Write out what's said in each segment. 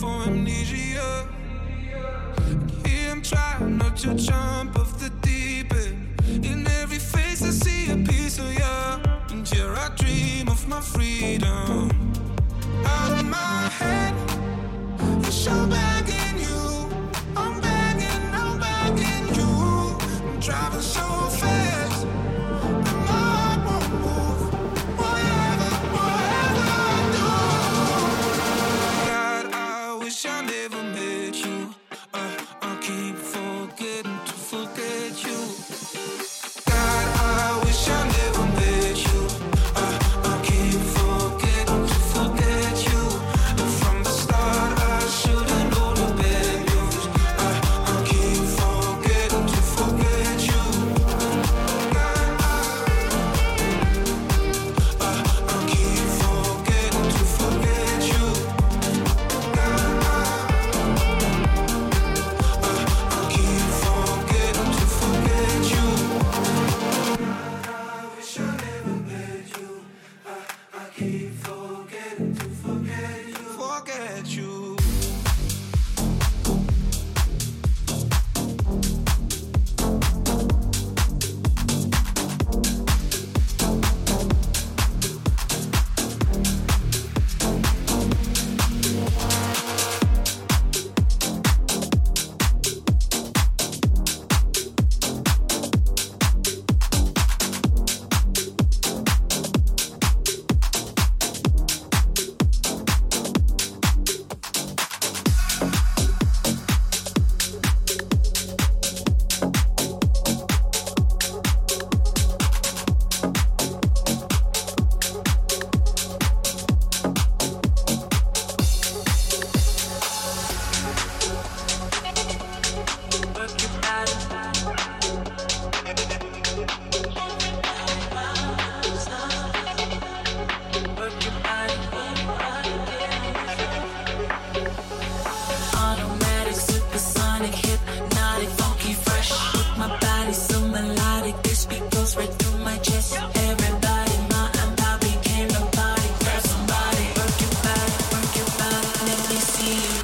for amnesia. Here I'm trying not to jump off the deep end. In every face I see a piece of you, and here I dream of my freedom. Out of my head, for sure.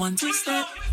one two step.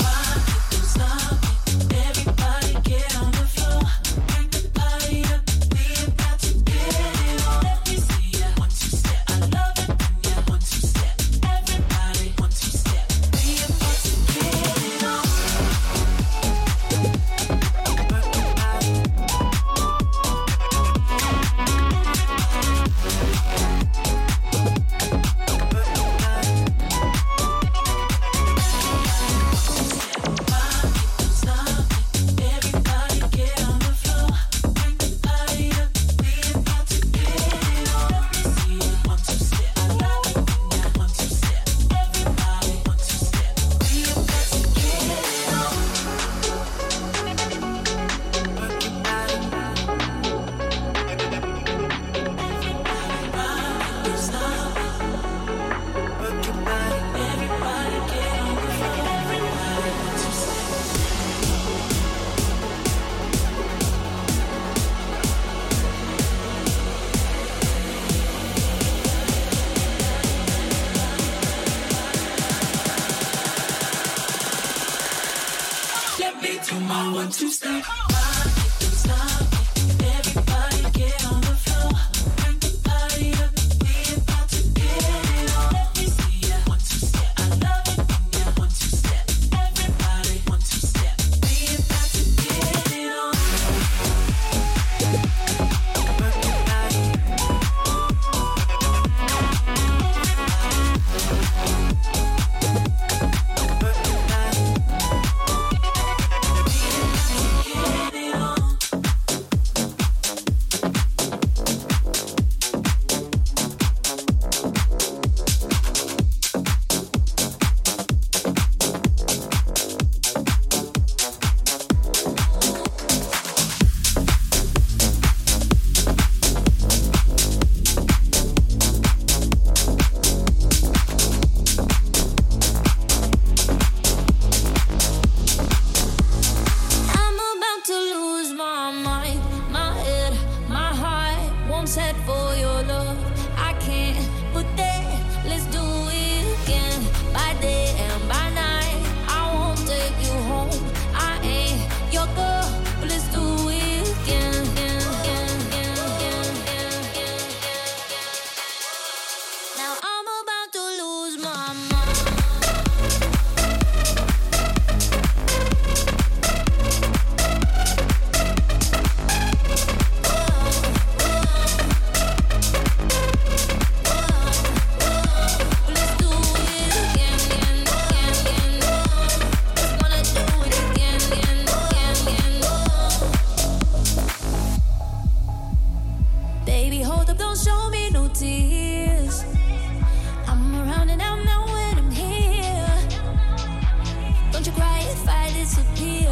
Alive.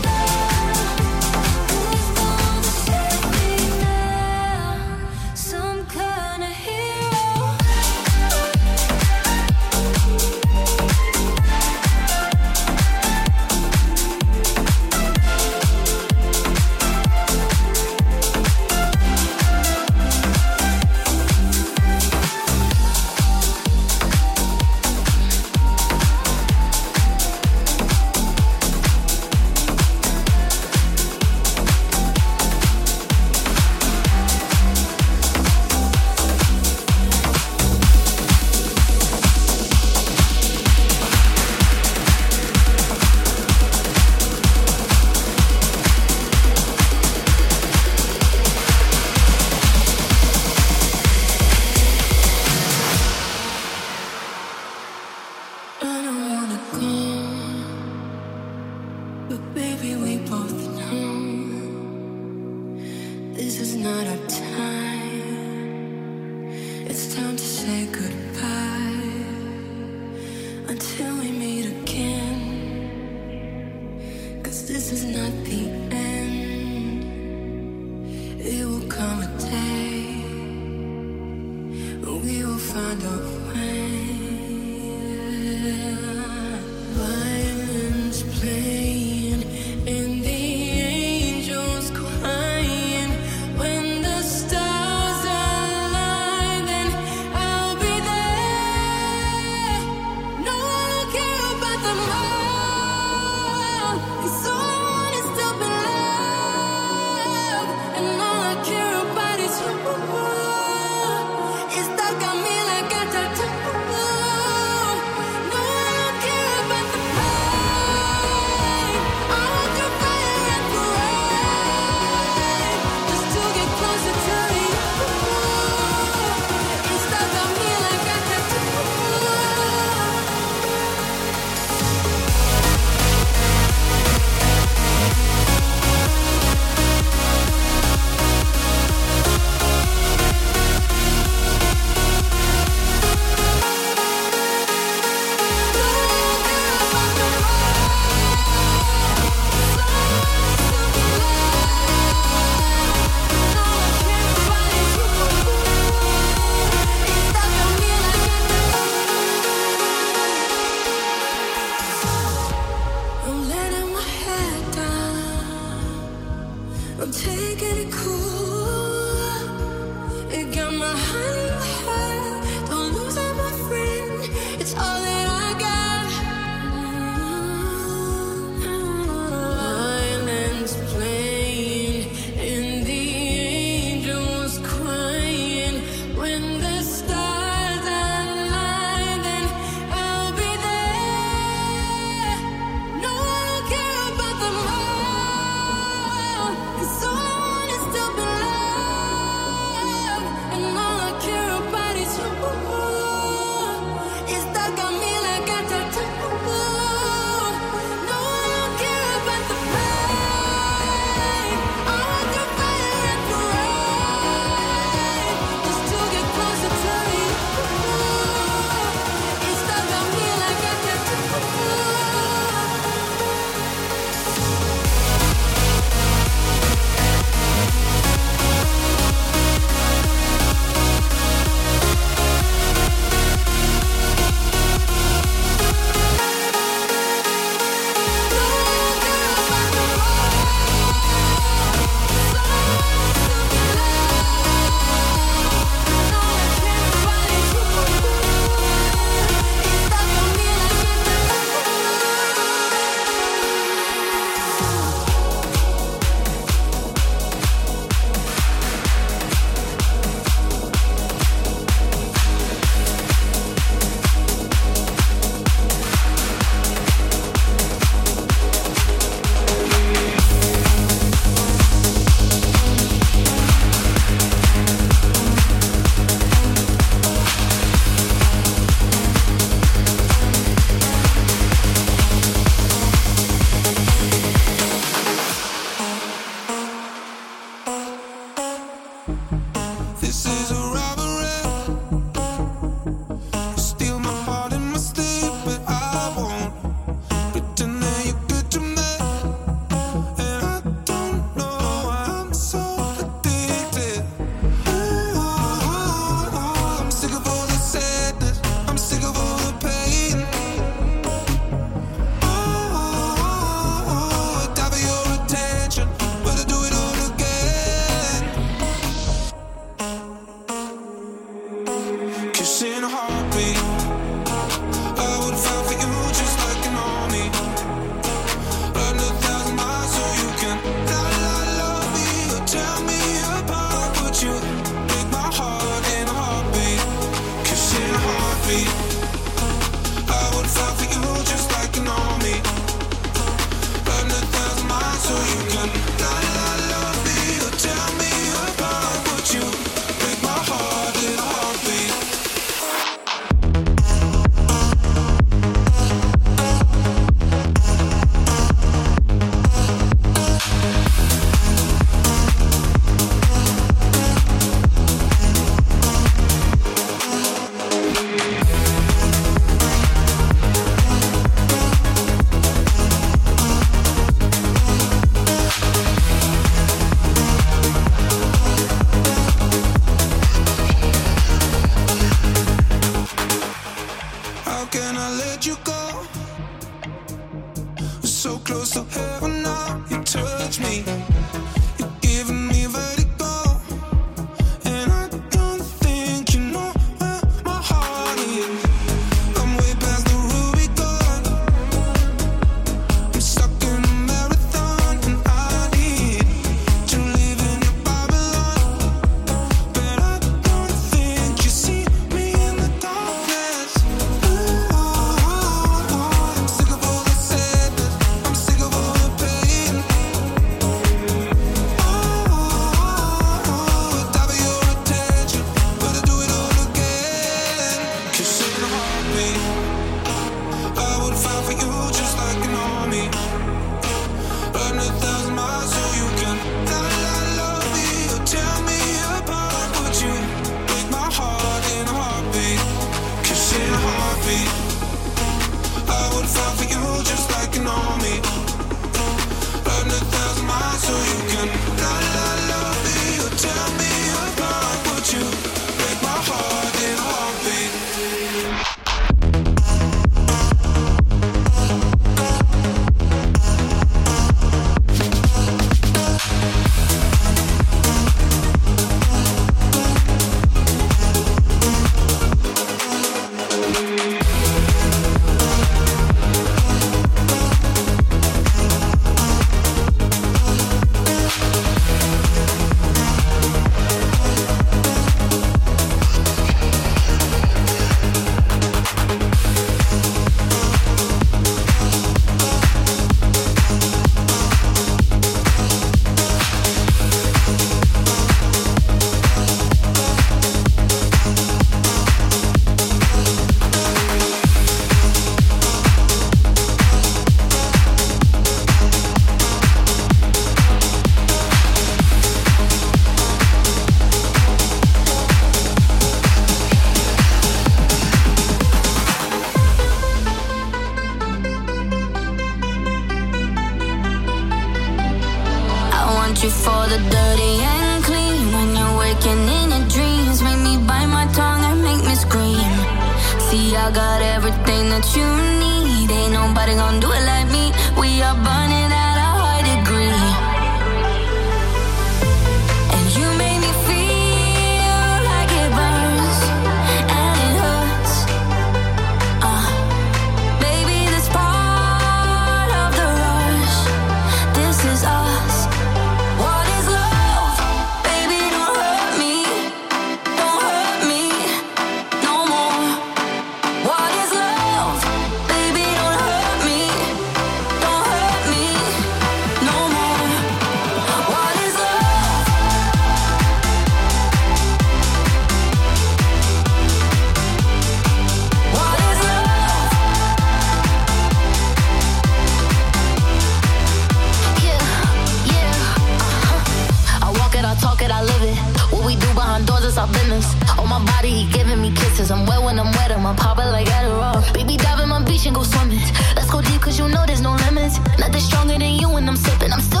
is our business. On my body, he giving me kisses. I'm wet when I'm wet, I'm popping like Adderall. Baby, dive in my beach and go swimming. Let's go deep, cause you know there's no limits. Nothing stronger than you when I'm sipping. I'm still